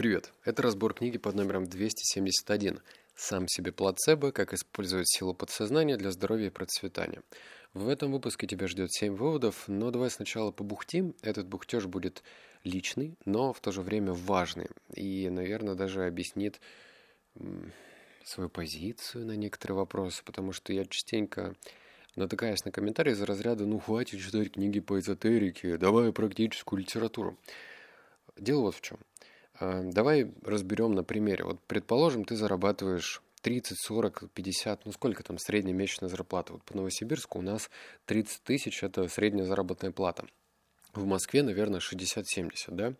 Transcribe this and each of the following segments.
Привет! Это разбор книги под номером 271 «Сам себе плацебо. Как использовать силу подсознания для здоровья и процветания». В этом выпуске тебя ждет 7 выводов, но давай сначала побухтим. Этот бухтеж будет личный, но в то же время важный. И, наверное, даже объяснит свою позицию на некоторые вопросы, потому что я частенько натыкаюсь на комментарии из разряда «Ну, хватит читать книги по эзотерике, давай практическую литературу». Дело вот в чем. А, давай разберем на примере. Вот, предположим, ты зарабатываешь 30, 40, 50, ну сколько там средняя месячная зарплата? Вот по Новосибирску у нас 30 тысяч – это средняя заработная плата. В Москве, наверное, 60-70, да?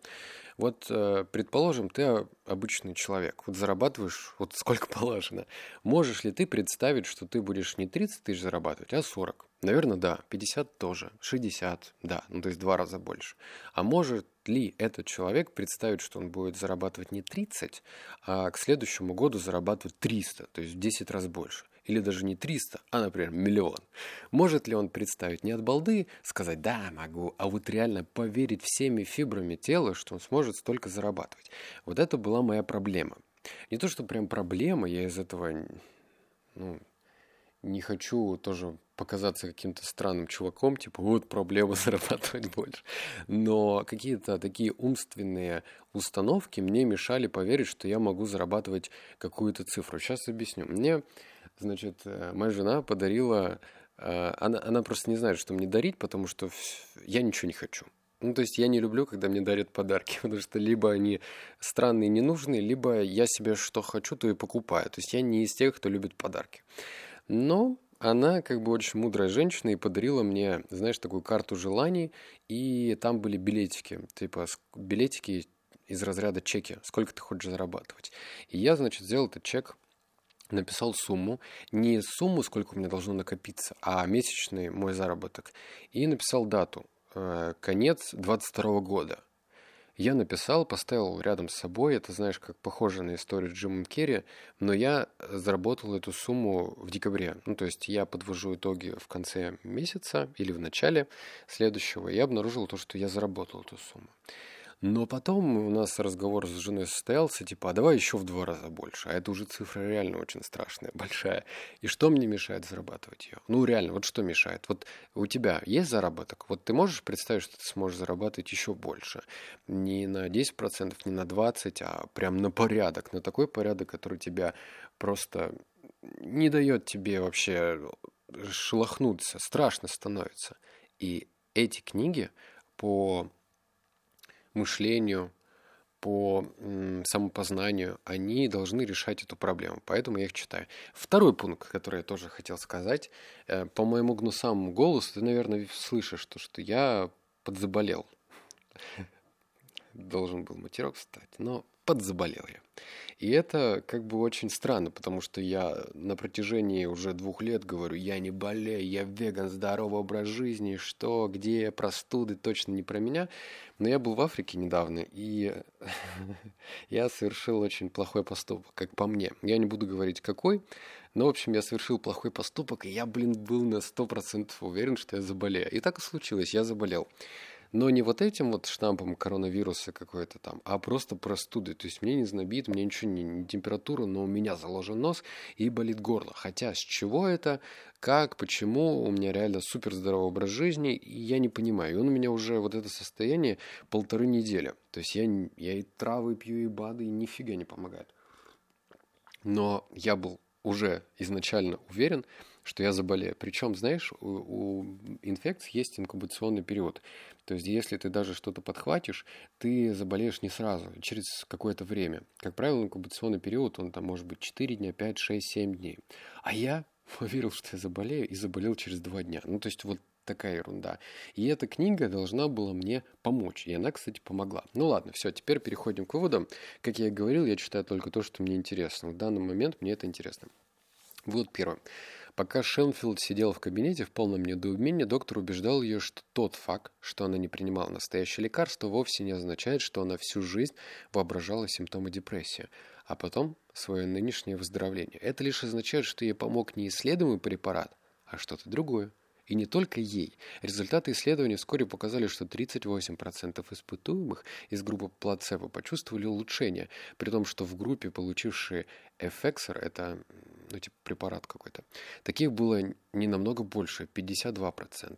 Вот, э, предположим, ты обычный человек, вот зарабатываешь вот сколько положено. Можешь ли ты представить, что ты будешь не 30 тысяч зарабатывать, а 40? Наверное, да. 50 тоже. 60, да. Ну, то есть два раза больше. А может ли этот человек представить, что он будет зарабатывать не 30, а к следующему году зарабатывать 300, то есть в 10 раз больше? или даже не 300, а, например, миллион. Может ли он представить не от балды, сказать «да, могу», а вот реально поверить всеми фибрами тела, что он сможет столько зарабатывать? Вот это была моя проблема. Не то, что прям проблема, я из этого ну, не хочу тоже показаться каким-то странным чуваком, типа вот проблема зарабатывать больше. Но какие-то такие умственные установки мне мешали поверить, что я могу зарабатывать какую-то цифру. Сейчас объясню. Мне Значит, э, моя жена подарила... Э, она, она просто не знает, что мне дарить, потому что я ничего не хочу. Ну, то есть я не люблю, когда мне дарят подарки, потому что либо они странные, ненужные, либо я себе что хочу, то и покупаю. То есть я не из тех, кто любит подарки. Но она как бы очень мудрая женщина и подарила мне, знаешь, такую карту желаний, и там были билетики, типа билетики из разряда чеки, сколько ты хочешь зарабатывать. И я, значит, сделал этот чек написал сумму, не сумму, сколько у меня должно накопиться, а месячный мой заработок, и написал дату, э, конец 22 года. Я написал, поставил рядом с собой, это, знаешь, как похоже на историю Джима Керри, но я заработал эту сумму в декабре. Ну, то есть я подвожу итоги в конце месяца или в начале следующего, и я обнаружил то, что я заработал эту сумму. Но потом у нас разговор с женой состоялся, типа, а давай еще в два раза больше. А это уже цифра реально очень страшная, большая. И что мне мешает зарабатывать ее? Ну, реально, вот что мешает? Вот у тебя есть заработок? Вот ты можешь представить, что ты сможешь зарабатывать еще больше? Не на 10%, не на 20%, а прям на порядок. На такой порядок, который тебя просто не дает тебе вообще шелохнуться. Страшно становится. И эти книги по мышлению, по самопознанию, они должны решать эту проблему. Поэтому я их читаю. Второй пункт, который я тоже хотел сказать. Э, по моему гнусамому голосу ты, наверное, слышишь, то, что я подзаболел. Должен был матерок стать, но подзаболел я. И это как бы очень странно, потому что я на протяжении уже двух лет говорю, я не болею, я веган, здоровый образ жизни, что, где, простуды, точно не про меня. Но я был в Африке недавно, и я совершил очень плохой поступок, как по мне. Я не буду говорить какой, но, в общем, я совершил плохой поступок, и я, блин, был на 100% уверен, что я заболею. И так и случилось, я заболел но не вот этим вот штампом коронавируса какой-то там, а просто простудой. То есть мне не знобит, мне ничего не, не температура, но у меня заложен нос и болит горло. Хотя с чего это, как, почему, у меня реально супер здоровый образ жизни, и я не понимаю. И он у меня уже вот это состояние полторы недели. То есть я, я и травы пью, и БАДы, и нифига не помогает. Но я был уже изначально уверен, что я заболею. Причем, знаешь, у, у инфекции есть инкубационный период. То есть, если ты даже что-то подхватишь, ты заболеешь не сразу, через какое-то время. Как правило, инкубационный период, он там может быть 4 дня, 5, 6, 7 дней. А я поверил, что я заболею, и заболел через 2 дня. Ну, то есть, вот такая ерунда. И эта книга должна была мне помочь. И она, кстати, помогла. Ну ладно, все, теперь переходим к выводам. Как я и говорил, я читаю только то, что мне интересно. В данный момент мне это интересно. Вывод первый. Пока Шенфилд сидел в кабинете в полном недоумении, доктор убеждал ее, что тот факт, что она не принимала настоящее лекарство, вовсе не означает, что она всю жизнь воображала симптомы депрессии, а потом свое нынешнее выздоровление. Это лишь означает, что ей помог не исследуемый препарат, а что-то другое. И не только ей. Результаты исследования вскоре показали, что 38% испытуемых из группы плацебо почувствовали улучшение, при том, что в группе, получившие эфексор, это ну, типа препарат какой-то, таких было не намного больше, 52%.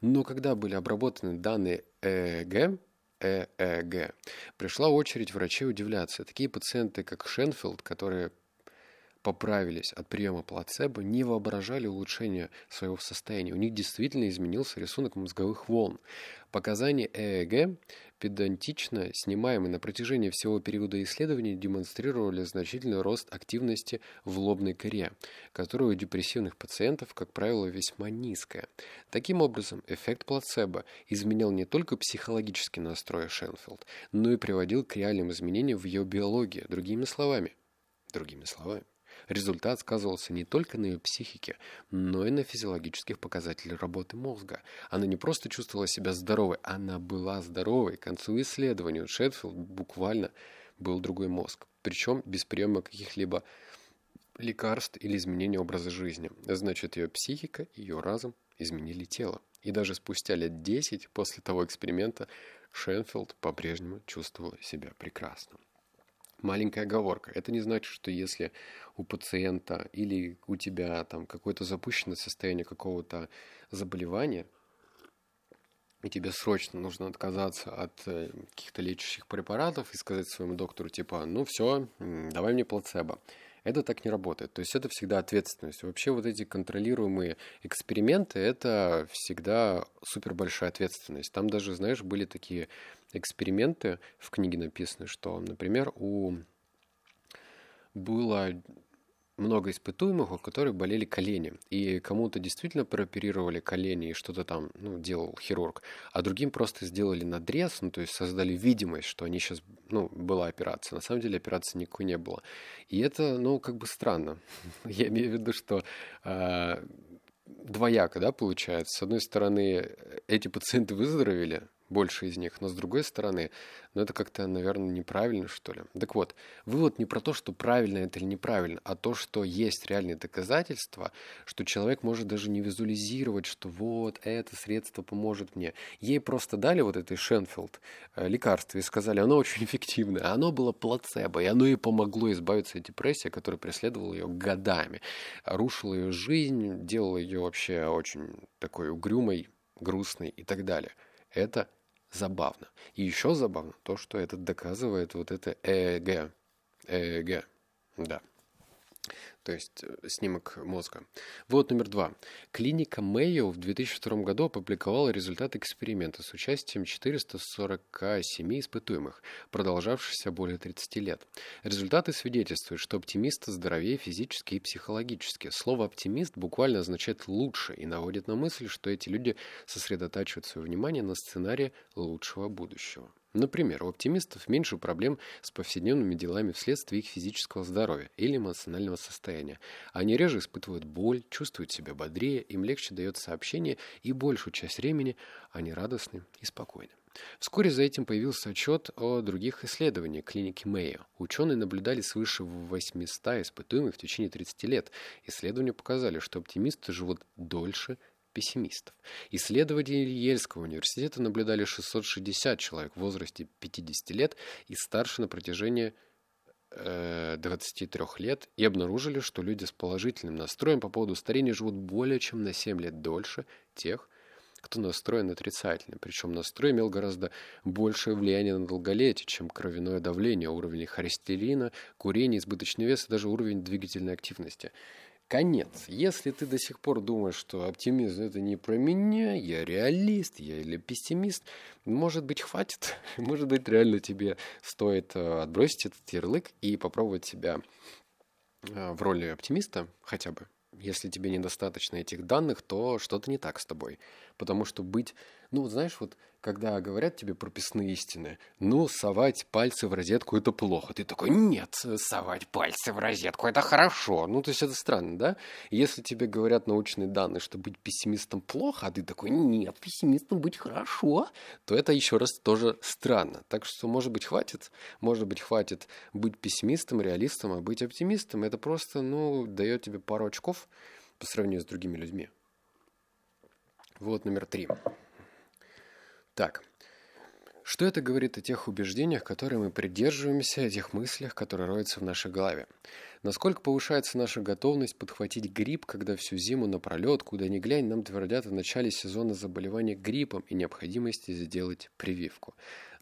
Но когда были обработаны данные ЭЭГ, ЭЭГ, пришла очередь врачей удивляться. Такие пациенты, как Шенфилд, которые поправились от приема плацебо, не воображали улучшения своего состояния. У них действительно изменился рисунок мозговых волн. Показания ЭЭГ, педантично снимаемые на протяжении всего периода исследований, демонстрировали значительный рост активности в лобной коре, которая у депрессивных пациентов, как правило, весьма низкая. Таким образом, эффект плацебо изменял не только психологический настрой Шенфилд, но и приводил к реальным изменениям в ее биологии, другими словами. Другими словами. Результат сказывался не только на ее психике, но и на физиологических показателях работы мозга. Она не просто чувствовала себя здоровой, она была здоровой. К концу исследования у Шетфилд буквально был другой мозг. Причем без приема каких-либо лекарств или изменения образа жизни. Значит, ее психика, ее разум изменили тело. И даже спустя лет 10 после того эксперимента Шенфилд по-прежнему чувствовала себя прекрасно. Маленькая оговорка. Это не значит, что если у пациента или у тебя там какое-то запущенное состояние какого-то заболевания, и тебе срочно нужно отказаться от э, каких-то лечащих препаратов и сказать своему доктору, типа, ну все, давай мне плацебо. Это так не работает. То есть это всегда ответственность. Вообще вот эти контролируемые эксперименты, это всегда супер большая ответственность. Там даже, знаешь, были такие эксперименты в книге написаны, что, например, у было много испытуемых, у которых болели колени. И кому-то действительно прооперировали колени и что-то там ну, делал хирург, а другим просто сделали надрез, ну, то есть создали видимость, что они сейчас, ну, была операция. На самом деле операции никакой не было. И это, ну, как бы странно. Я имею в виду, что э, двояко, да, получается. С одной стороны, эти пациенты выздоровели, больше из них. Но с другой стороны, ну это как-то, наверное, неправильно, что ли. Так вот, вывод не про то, что правильно это или неправильно, а то, что есть реальные доказательства, что человек может даже не визуализировать, что вот это средство поможет мне. Ей просто дали вот этой Шенфилд э, лекарство и сказали, оно очень эффективное, оно было плацебо, и оно ей помогло избавиться от депрессии, которая преследовала ее годами, рушила ее жизнь, делала ее вообще очень такой угрюмой, грустной и так далее. Это забавно. И еще забавно то, что это доказывает вот это ЭЭГ. ЭЭГ, да то есть э, снимок мозга. Вот номер два. Клиника Мэйо в 2002 году опубликовала результаты эксперимента с участием 447 испытуемых, продолжавшихся более 30 лет. Результаты свидетельствуют, что оптимисты здоровее физически и психологически. Слово «оптимист» буквально означает «лучше» и наводит на мысль, что эти люди сосредотачивают свое внимание на сценарии лучшего будущего. Например, у оптимистов меньше проблем с повседневными делами вследствие их физического здоровья или эмоционального состояния. Они реже испытывают боль, чувствуют себя бодрее, им легче дается общение и большую часть времени они радостны и спокойны. Вскоре за этим появился отчет о других исследованиях клиники Мэйо. Ученые наблюдали свыше 800 испытуемых в течение 30 лет. Исследования показали, что оптимисты живут дольше пессимистов. Исследователи Ельского университета наблюдали 660 человек в возрасте 50 лет и старше на протяжении 23 э, лет и обнаружили, что люди с положительным настроем по поводу старения живут более чем на 7 лет дольше тех, кто настроен отрицательно. Причем настрой имел гораздо большее влияние на долголетие, чем кровяное давление, уровень холестерина, курение, избыточный вес и даже уровень двигательной активности конец. Если ты до сих пор думаешь, что оптимизм это не про меня, я реалист, я или пессимист, может быть, хватит. Может быть, реально тебе стоит э, отбросить этот ярлык и попробовать себя э, в роли оптимиста хотя бы. Если тебе недостаточно этих данных, то что-то не так с тобой. Потому что быть, ну, знаешь, вот когда говорят тебе прописные истины, ну, совать пальцы в розетку – это плохо. Ты такой, нет, совать пальцы в розетку – это хорошо. Ну, то есть это странно, да? Если тебе говорят научные данные, что быть пессимистом плохо, а ты такой, нет, пессимистом быть хорошо, то это еще раз тоже странно. Так что, может быть, хватит? Может быть, хватит быть пессимистом, реалистом, а быть оптимистом – это просто, ну, дает тебе пару очков по сравнению с другими людьми. Вот номер три. Так, что это говорит о тех убеждениях, которые мы придерживаемся, о тех мыслях, которые роются в нашей голове? Насколько повышается наша готовность подхватить грипп, когда всю зиму напролет, куда ни глянь, нам твердят в начале сезона заболевания гриппом и необходимости сделать прививку.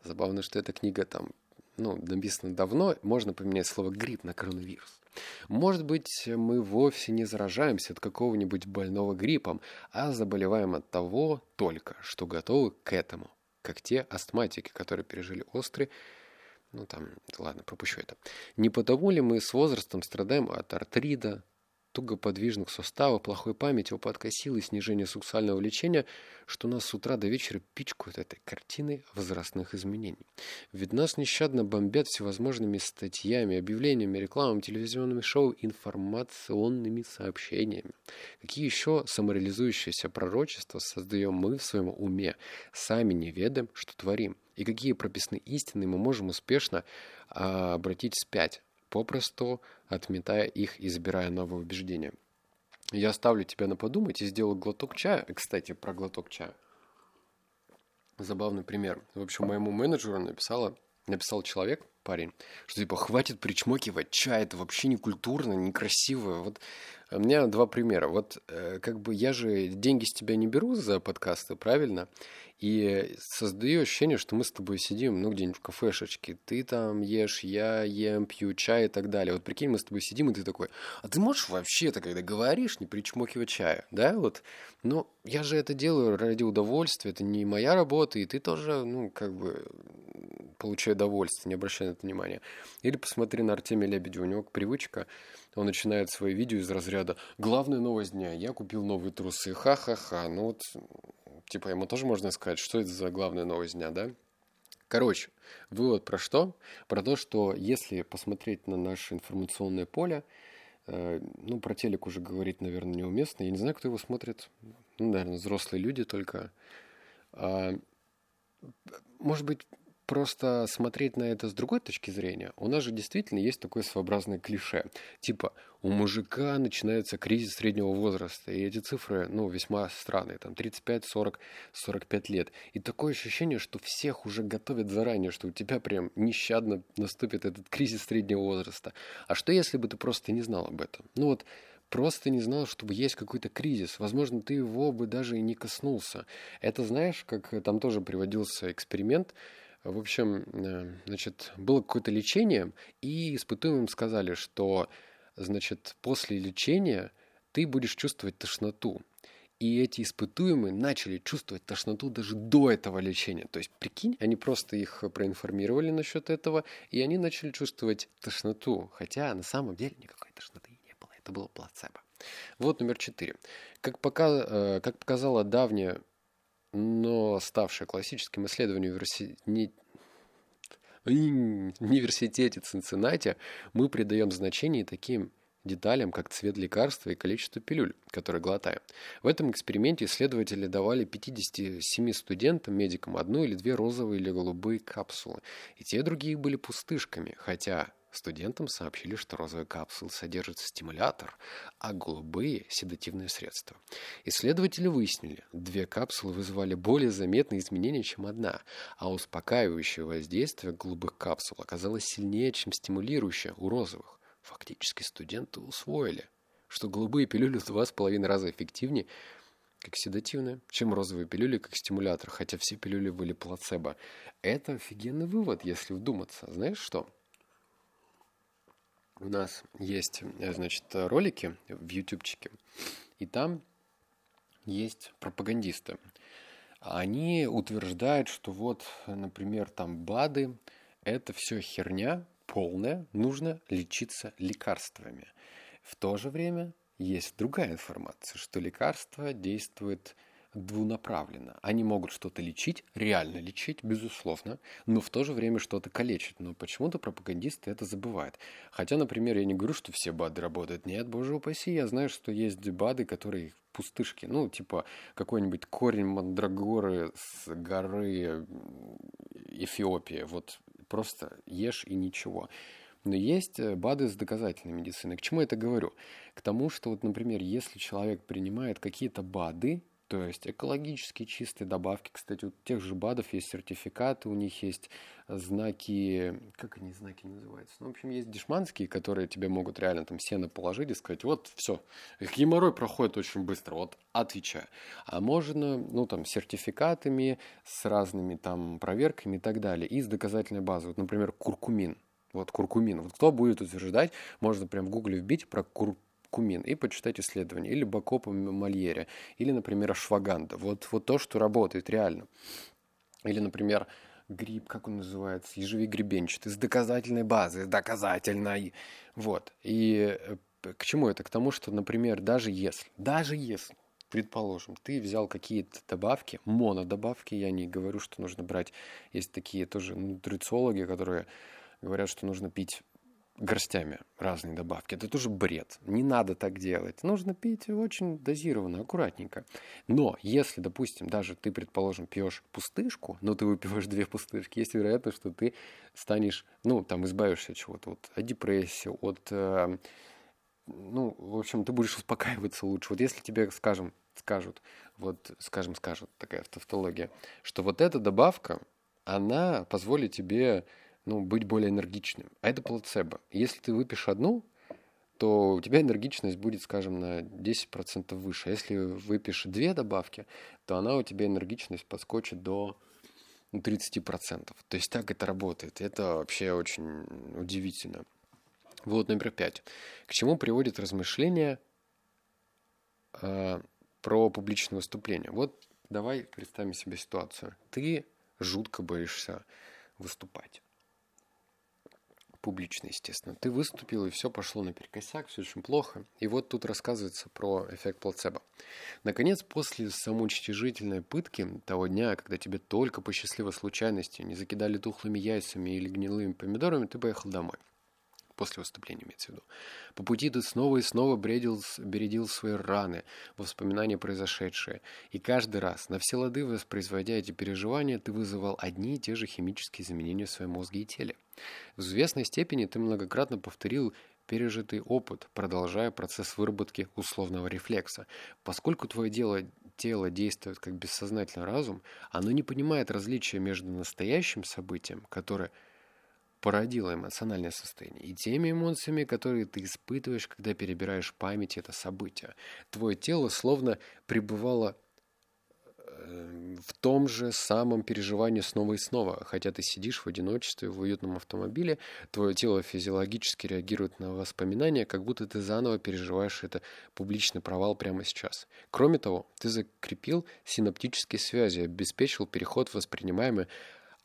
Забавно, что эта книга там ну, написана давно, можно поменять слово «грипп» на коронавирус. Может быть, мы вовсе не заражаемся от какого-нибудь больного гриппом, а заболеваем от того только, что готовы к этому – как те астматики, которые пережили острый, ну там, ладно, пропущу это. Не потому ли мы с возрастом страдаем от артрида, тугоподвижных суставов, плохой памяти, упадка силы, снижения сексуального влечения, что нас с утра до вечера пичкают этой картиной возрастных изменений. Ведь нас нещадно бомбят всевозможными статьями, объявлениями, рекламами, телевизионными шоу, информационными сообщениями. Какие еще самореализующиеся пророчества создаем мы в своем уме, сами не ведаем, что творим, и какие прописные истины мы можем успешно а, обратить вспять, попросту отметая их избирая новые убеждения. Я оставлю тебя на подумать и сделаю глоток чая. Кстати, про глоток чая. Забавный пример. В общем, моему менеджеру написала, написал человек, парень, что типа хватит причмокивать чай, это вообще не культурно, некрасиво. Вот у меня два примера. Вот э, как бы я же деньги с тебя не беру за подкасты, правильно? И создаю ощущение, что мы с тобой сидим, ну, где-нибудь в кафешечке. Ты там ешь, я ем, пью чай и так далее. Вот прикинь, мы с тобой сидим, и ты такой, а ты можешь вообще-то, когда говоришь, не причмокивать чая, да? Вот, но я же это делаю ради удовольствия, это не моя работа, и ты тоже, ну, как бы получай удовольствие, не обращай на это внимания. Или посмотри на Артемия Лебедева, у него привычка, он начинает свои видео из разряда «Главная новость дня, я купил новые трусы, ха-ха-ха». Ну вот Типа ему тоже можно сказать, что это за главная новость дня, да? Короче, вывод про что? Про то, что если посмотреть на наше информационное поле, э, ну, про телек уже говорить, наверное, неуместно. Я не знаю, кто его смотрит. Ну, наверное, взрослые люди только. А, может быть, просто смотреть на это с другой точки зрения, у нас же действительно есть такое своеобразное клише. Типа, у мужика начинается кризис среднего возраста, и эти цифры, ну, весьма странные, там 35, 40, 45 лет. И такое ощущение, что всех уже готовят заранее, что у тебя прям нещадно наступит этот кризис среднего возраста. А что если бы ты просто не знал об этом? Ну вот, просто не знал, чтобы есть какой-то кризис. Возможно, ты его бы даже и не коснулся. Это знаешь, как там тоже приводился эксперимент, в общем, э, значит, было какое-то лечение, и испытуемым сказали, что, значит, после лечения ты будешь чувствовать тошноту. И эти испытуемые начали чувствовать тошноту даже до этого лечения. То есть, прикинь, они просто их проинформировали насчет этого, и они начали чувствовать тошноту. Хотя на самом деле никакой тошноты не было. Это было плацебо. Вот номер четыре. Как, пока, э, как показала давняя но ставшая классическим исследованием в университете Цинциннати, мы придаем значение таким деталям, как цвет лекарства и количество пилюль, которые глотаем. В этом эксперименте исследователи давали 57 студентам, медикам, одну или две розовые или голубые капсулы. И те другие были пустышками, хотя Студентам сообщили, что розовые капсулы содержат стимулятор, а голубые – седативное средство. Исследователи выяснили, две капсулы вызывали более заметные изменения, чем одна, а успокаивающее воздействие голубых капсул оказалось сильнее, чем стимулирующее у розовых. Фактически студенты усвоили, что голубые пилюли в два с половиной раза эффективнее, как седативные, чем розовые пилюли как стимулятор, хотя все пилюли были плацебо. Это офигенный вывод, если вдуматься. Знаешь что? У нас есть, э, значит, ролики в ютубчике, и там есть пропагандисты. Они утверждают, что вот, например, там БАДы – это все херня полная, нужно лечиться лекарствами. В то же время есть другая информация, что лекарство действует двунаправленно. Они могут что-то лечить, реально лечить, безусловно, но в то же время что-то калечить. Но почему-то пропагандисты это забывают. Хотя, например, я не говорю, что все БАДы работают. Нет, боже упаси, я знаю, что есть БАДы, которые пустышки. Ну, типа какой-нибудь корень мандрагоры с горы Эфиопии. Вот просто ешь и ничего. Но есть э, БАДы с доказательной медициной. К чему я это говорю? К тому, что, вот, например, если человек принимает какие-то БАДы, То есть экологически чистые добавки. Кстати, у тех же БАДов есть сертификаты, у них есть знаки, как они знаки называются? Ну, в общем, есть дешманские, которые тебе могут реально там сено положить и сказать, вот, все, геморрой проходит очень быстро, вот, отвечаю. А можно, ну, там, сертификатами, с разными там проверками и так далее, и с доказательной базой. Вот, например, куркумин. Вот куркумин. Вот кто будет утверждать, можно прям в гугле вбить про куркумин кумин и почитать исследования. Или Бакопа Мольере, или, например, Ашваганда. Вот, вот то, что работает реально. Или, например, гриб, как он называется, ежевик гребенчатый, с доказательной базы, с доказательной. Вот. И э, к чему это? К тому, что, например, даже если, даже если, предположим, ты взял какие-то добавки, монодобавки, я не говорю, что нужно брать, есть такие тоже нутрициологи, которые говорят, что нужно пить горстями разные добавки. Это тоже бред. Не надо так делать. Нужно пить очень дозированно, аккуратненько. Но если, допустим, даже ты, предположим, пьешь пустышку, но ты выпиваешь две пустышки, есть вероятность, что ты станешь, ну, там, избавишься от чего-то, вот, от депрессии, от... Э, ну, в общем, ты будешь успокаиваться лучше. Вот если тебе, скажем, скажут, вот, скажем, скажут, такая тавтология, что вот эта добавка, она позволит тебе ну, быть более энергичным. А это плацебо. Если ты выпьешь одну, то у тебя энергичность будет, скажем, на 10% выше. А если выпьешь две добавки, то она у тебя энергичность подскочит до 30%. То есть так это работает. Это вообще очень удивительно. Вот номер пять. К чему приводит размышления э, про публичное выступление? Вот давай представим себе ситуацию. Ты жутко боишься выступать публично, естественно. Ты выступил, и все пошло наперекосяк, все очень плохо. И вот тут рассказывается про эффект плацебо. Наконец, после самоуничтожительной пытки того дня, когда тебе только по счастливой случайности не закидали тухлыми яйцами или гнилыми помидорами, ты поехал домой после выступления имеется в виду. По пути ты снова и снова бредил, бередил свои раны, воспоминания произошедшие. И каждый раз, на все лады воспроизводя эти переживания, ты вызывал одни и те же химические изменения в своем мозге и теле. В известной степени ты многократно повторил пережитый опыт, продолжая процесс выработки условного рефлекса. Поскольку твое дело, тело действует как бессознательный разум, оно не понимает различия между настоящим событием, которое – породило эмоциональное состояние, и теми эмоциями, которые ты испытываешь, когда перебираешь память это событие. Твое тело словно пребывало в том же самом переживании снова и снова. Хотя ты сидишь в одиночестве в уютном автомобиле, твое тело физиологически реагирует на воспоминания, как будто ты заново переживаешь это публичный провал прямо сейчас. Кроме того, ты закрепил синаптические связи, обеспечил переход воспринимаемой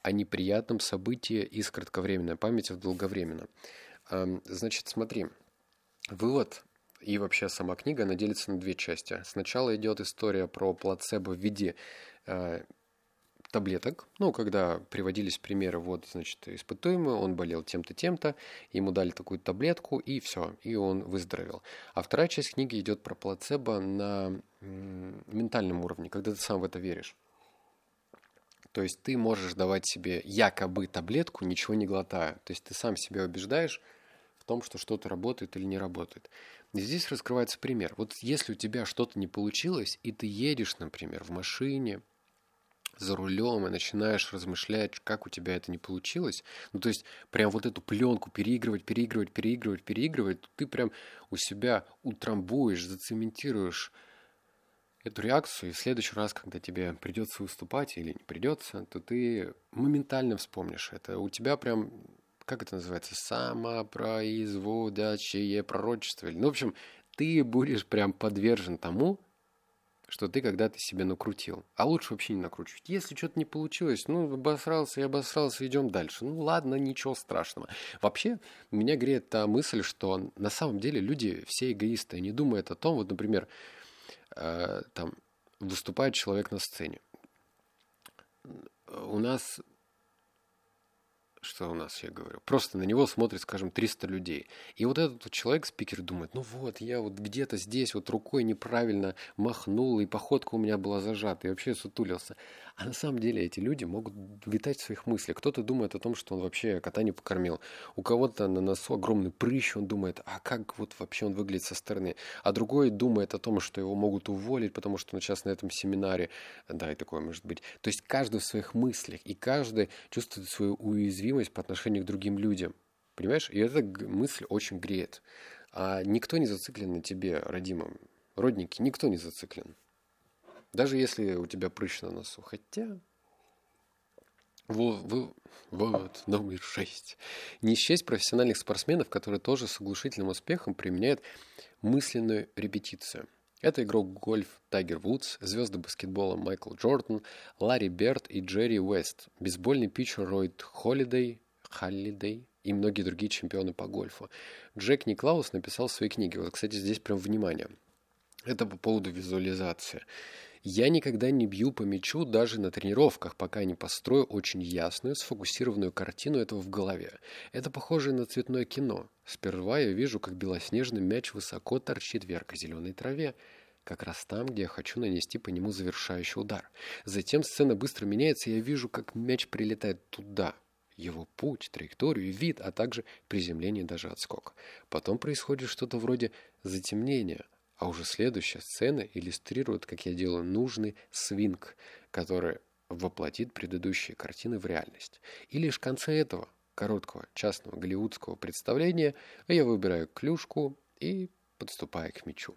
о неприятном событии из кратковременной памяти в долговременную. Значит, смотри, вывод и вообще сама книга, она делится на две части. Сначала идет история про плацебо в виде э, таблеток, ну, когда приводились примеры, вот, значит, испытуемый, он болел тем-то, тем-то, ему дали такую таблетку, и все, и он выздоровел. А вторая часть книги идет про плацебо на ментальном уровне, когда ты сам в это веришь. То есть ты можешь давать себе якобы таблетку, ничего не глотая. То есть ты сам себя убеждаешь в том, что что-то работает или не работает. Здесь раскрывается пример. Вот если у тебя что-то не получилось, и ты едешь, например, в машине, за рулем и начинаешь размышлять, как у тебя это не получилось, ну то есть прям вот эту пленку переигрывать, переигрывать, переигрывать, переигрывать, ты прям у себя утрамбуешь, зацементируешь эту реакцию, и в следующий раз, когда тебе придется выступать или не придется, то ты моментально вспомнишь это. У тебя прям, как это называется, самопроизводящее пророчество. Ну, в общем, ты будешь прям подвержен тому, что ты когда-то себе накрутил. А лучше вообще не накручивать. Если что-то не получилось, ну, обосрался и обосрался, идем дальше. Ну, ладно, ничего страшного. Вообще, меня греет та мысль, что на самом деле люди все эгоисты. Они думают о том, вот, например, Э, там выступает человек на сцене. У нас что у нас, я говорю. Просто на него смотрит, скажем, 300 людей. И вот этот вот человек, спикер, думает, ну вот, я вот где-то здесь вот рукой неправильно махнул, и походка у меня была зажата, и вообще сутулился. А на самом деле эти люди могут витать в своих мыслях. Кто-то думает о том, что он вообще кота не покормил. У кого-то на носу огромный прыщ, он думает, а как вот вообще он выглядит со стороны. А другой думает о том, что его могут уволить, потому что он сейчас на этом семинаре. Да, и такое может быть. То есть каждый в своих мыслях, и каждый чувствует свою уязвимость по отношению к другим людям. Понимаешь? И эта мысль очень греет. А никто не зациклен на тебе, родимом. Родники, никто не зациклен. Даже если у тебя прыщ на носу. Хотя... Вот, вот, номер шесть. Не счесть профессиональных спортсменов, которые тоже с оглушительным успехом применяют мысленную репетицию. Это игрок гольф Тайгер Вудс, звезды баскетбола Майкл Джордан, Ларри Берт и Джерри Уэст, бейсбольный питчер Ройд Холидей, Халлидей и многие другие чемпионы по гольфу. Джек Никлаус написал в своей книге, вот, кстати, здесь прям внимание, это по поводу визуализации. Я никогда не бью по мячу даже на тренировках, пока не построю очень ясную, сфокусированную картину этого в голове. Это похоже на цветное кино. Сперва я вижу, как белоснежный мяч высоко торчит в ярко-зеленой траве, как раз там, где я хочу нанести по нему завершающий удар. Затем сцена быстро меняется, и я вижу, как мяч прилетает туда, его путь, траекторию, вид, а также приземление даже отскок. Потом происходит что-то вроде затемнения – а уже следующая сцена иллюстрирует, как я делаю нужный свинг, который воплотит предыдущие картины в реальность. И лишь в конце этого короткого частного голливудского представления я выбираю клюшку и подступаю к мячу.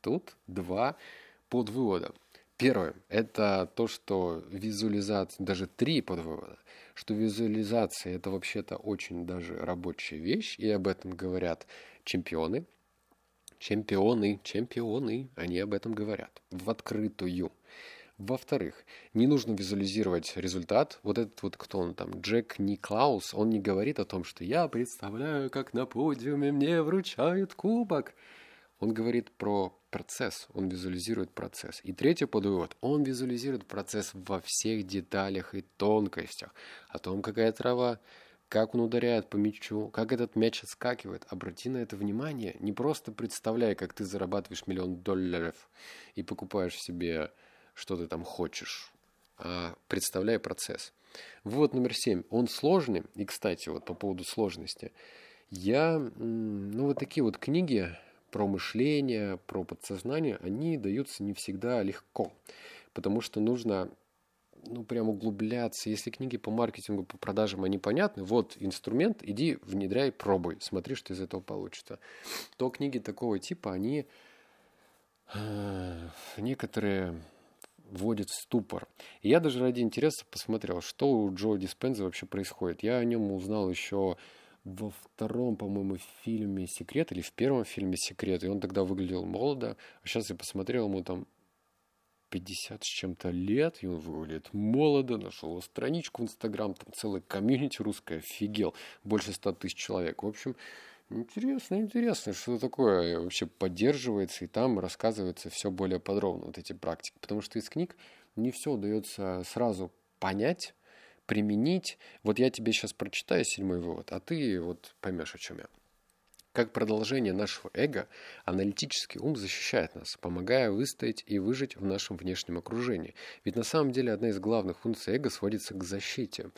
Тут два подвывода. Первое – это то, что визуализация, даже три подвывода, что визуализация – это вообще-то очень даже рабочая вещь, и об этом говорят чемпионы – Чемпионы, чемпионы, они об этом говорят. В открытую. Во-вторых, не нужно визуализировать результат. Вот этот вот, кто он там, Джек Никлаус, он не говорит о том, что я представляю, как на подиуме мне вручают кубок. Он говорит про процесс, он визуализирует процесс. И третий подвывод, он визуализирует процесс во всех деталях и тонкостях. О том, какая трава, как он ударяет по мячу, как этот мяч отскакивает. Обрати на это внимание. Не просто представляй, как ты зарабатываешь миллион долларов и покупаешь себе, что ты там хочешь, а представляй процесс. Вывод номер семь. Он сложный. И, кстати, вот по поводу сложности. Я, ну, вот такие вот книги про мышление, про подсознание, они даются не всегда легко. Потому что нужно ну, прям углубляться. Если книги по маркетингу, по продажам, они понятны, вот инструмент, иди, внедряй, пробуй, смотри, что из этого получится. То книги такого типа, они э, некоторые вводят в ступор. И я даже ради интереса посмотрел, что у Джо Диспенза вообще происходит. Я о нем узнал еще во втором, по-моему, фильме «Секрет» или в первом фильме «Секрет», и он тогда выглядел молодо, а сейчас я посмотрел, ему там 50 с чем-то лет, и он выглядит молодо, нашел страничку в Инстаграм, там целая комьюнити русская, офигел, больше 100 тысяч человек. В общем, интересно, интересно, что такое вообще поддерживается, и там рассказывается все более подробно, вот эти практики. Потому что из книг не все удается сразу понять, применить. Вот я тебе сейчас прочитаю седьмой вывод, а ты вот поймешь, о чем я. Как продолжение нашего эго, аналитический ум защищает нас, помогая выстоять и выжить в нашем внешнем окружении. Ведь на самом деле одна из главных функций эго сводится к защите.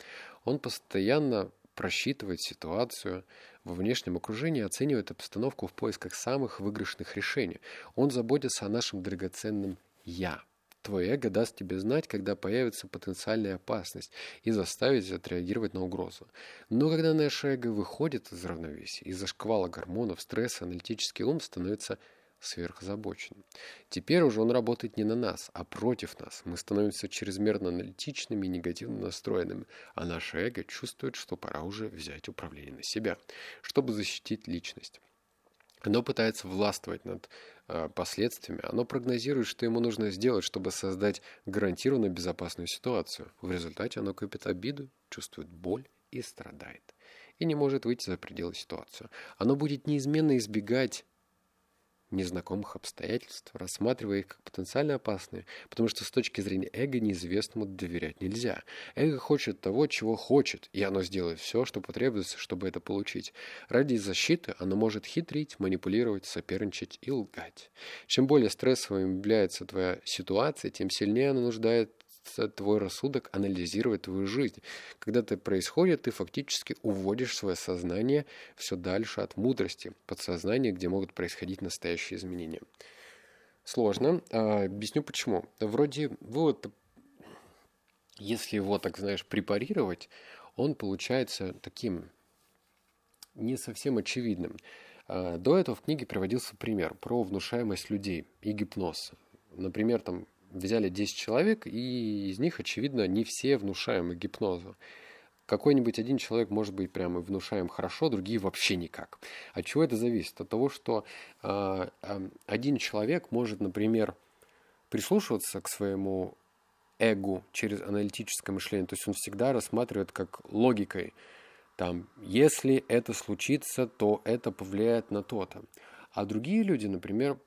Он постоянно просчитывает ситуацию во внешнем окружении, оценивает обстановку в поисках самых выигрышных решений. Он заботится о нашем драгоценном «я». Твое эго даст тебе знать, когда появится потенциальная опасность и заставить отреагировать на угрозу. Но когда наше эго выходит из равновесия, из-за шквала гормонов, стресса, аналитический ум становится сверхозабоченным. Теперь уже он работает не на нас, а против нас. Мы становимся чрезмерно аналитичными и негативно настроенными, а наше эго чувствует, что пора уже взять управление на себя, чтобы защитить личность. Оно пытается властвовать над э, последствиями. Оно прогнозирует, что ему нужно сделать, чтобы создать гарантированно безопасную ситуацию. В результате оно копит обиду, чувствует боль и страдает. И не может выйти за пределы ситуации. Оно будет неизменно избегать незнакомых обстоятельств, рассматривая их как потенциально опасные, потому что с точки зрения эго неизвестному доверять нельзя. Эго хочет того, чего хочет, и оно сделает все, что потребуется, чтобы это получить. Ради защиты оно может хитрить, манипулировать, соперничать и лгать. Чем более стрессовой является твоя ситуация, тем сильнее она нуждает твой рассудок анализировать твою жизнь. Когда это происходит, ты фактически уводишь свое сознание все дальше от мудрости, подсознания, где могут происходить настоящие изменения. Сложно. А, объясню почему. Вроде вывод, если его, так знаешь, препарировать, он получается таким не совсем очевидным. А, до этого в книге приводился пример про внушаемость людей и гипноз. Например, там взяли 10 человек, и из них, очевидно, не все внушаемы гипнозу. Какой-нибудь один человек может быть прямо внушаем хорошо, другие вообще никак. От чего это зависит? От того, что э, э, один человек может, например, прислушиваться к своему эгу через аналитическое мышление. То есть он всегда рассматривает как логикой. Там, если это случится, то это повлияет на то-то. А другие люди, например,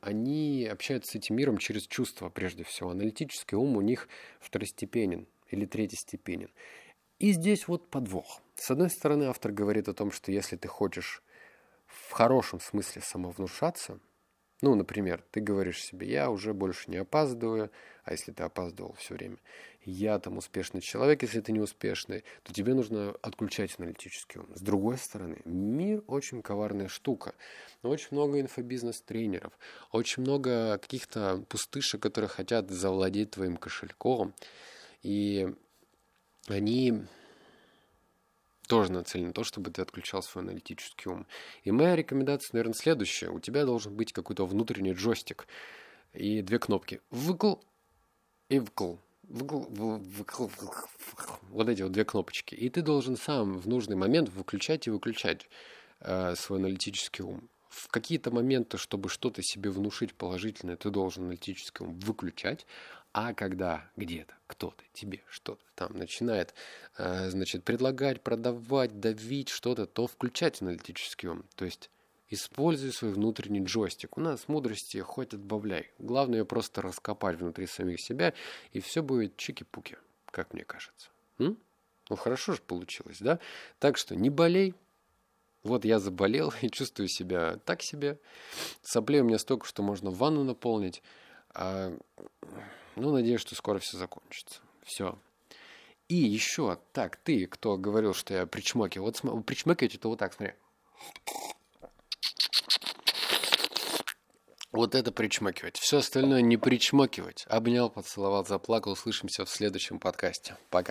они общаются с этим миром через чувства, прежде всего. Аналитический ум у них второстепенен или третьестепенен. И здесь вот подвох. С одной стороны, автор говорит о том, что если ты хочешь в хорошем смысле самовнушаться – ну, например, ты говоришь себе, я уже больше не опаздываю, а если ты опаздывал все время, я там успешный человек, если ты не успешный, то тебе нужно отключать аналитический ум. С другой стороны, мир очень коварная штука. Очень много инфобизнес-тренеров, очень много каких-то пустышек, которые хотят завладеть твоим кошельком. И они тоже нацелен на то, чтобы ты отключал свой аналитический ум. И моя рекомендация, наверное, следующая. У тебя должен быть какой-то внутренний джойстик и две кнопки. Выкл и вкл. Вот эти вот две кнопочки. И ты должен сам в нужный момент выключать и выключать э, свой аналитический ум. В какие-то моменты, чтобы что-то себе внушить положительное, ты должен аналитический ум выключать, а когда где-то кто-то тебе что-то там начинает, э, значит, предлагать, продавать, давить что-то, то включать аналитический ум. То есть используй свой внутренний джойстик. У нас мудрости хоть отбавляй. Главное ее просто раскопать внутри самих себя, и все будет чики-пуки, как мне кажется. М? Ну, хорошо же получилось, да? Так что не болей. Вот я заболел и чувствую себя так себе. Соплей у меня столько, что можно ванну наполнить. А ну, надеюсь, что скоро все закончится. Все. И еще, так, ты, кто говорил, что я причмокиваю. Вот причмокивать это вот так, смотри. Вот это причмокивать. Все остальное не причмокивать. Обнял, поцеловал, заплакал. Услышимся в следующем подкасте. Пока.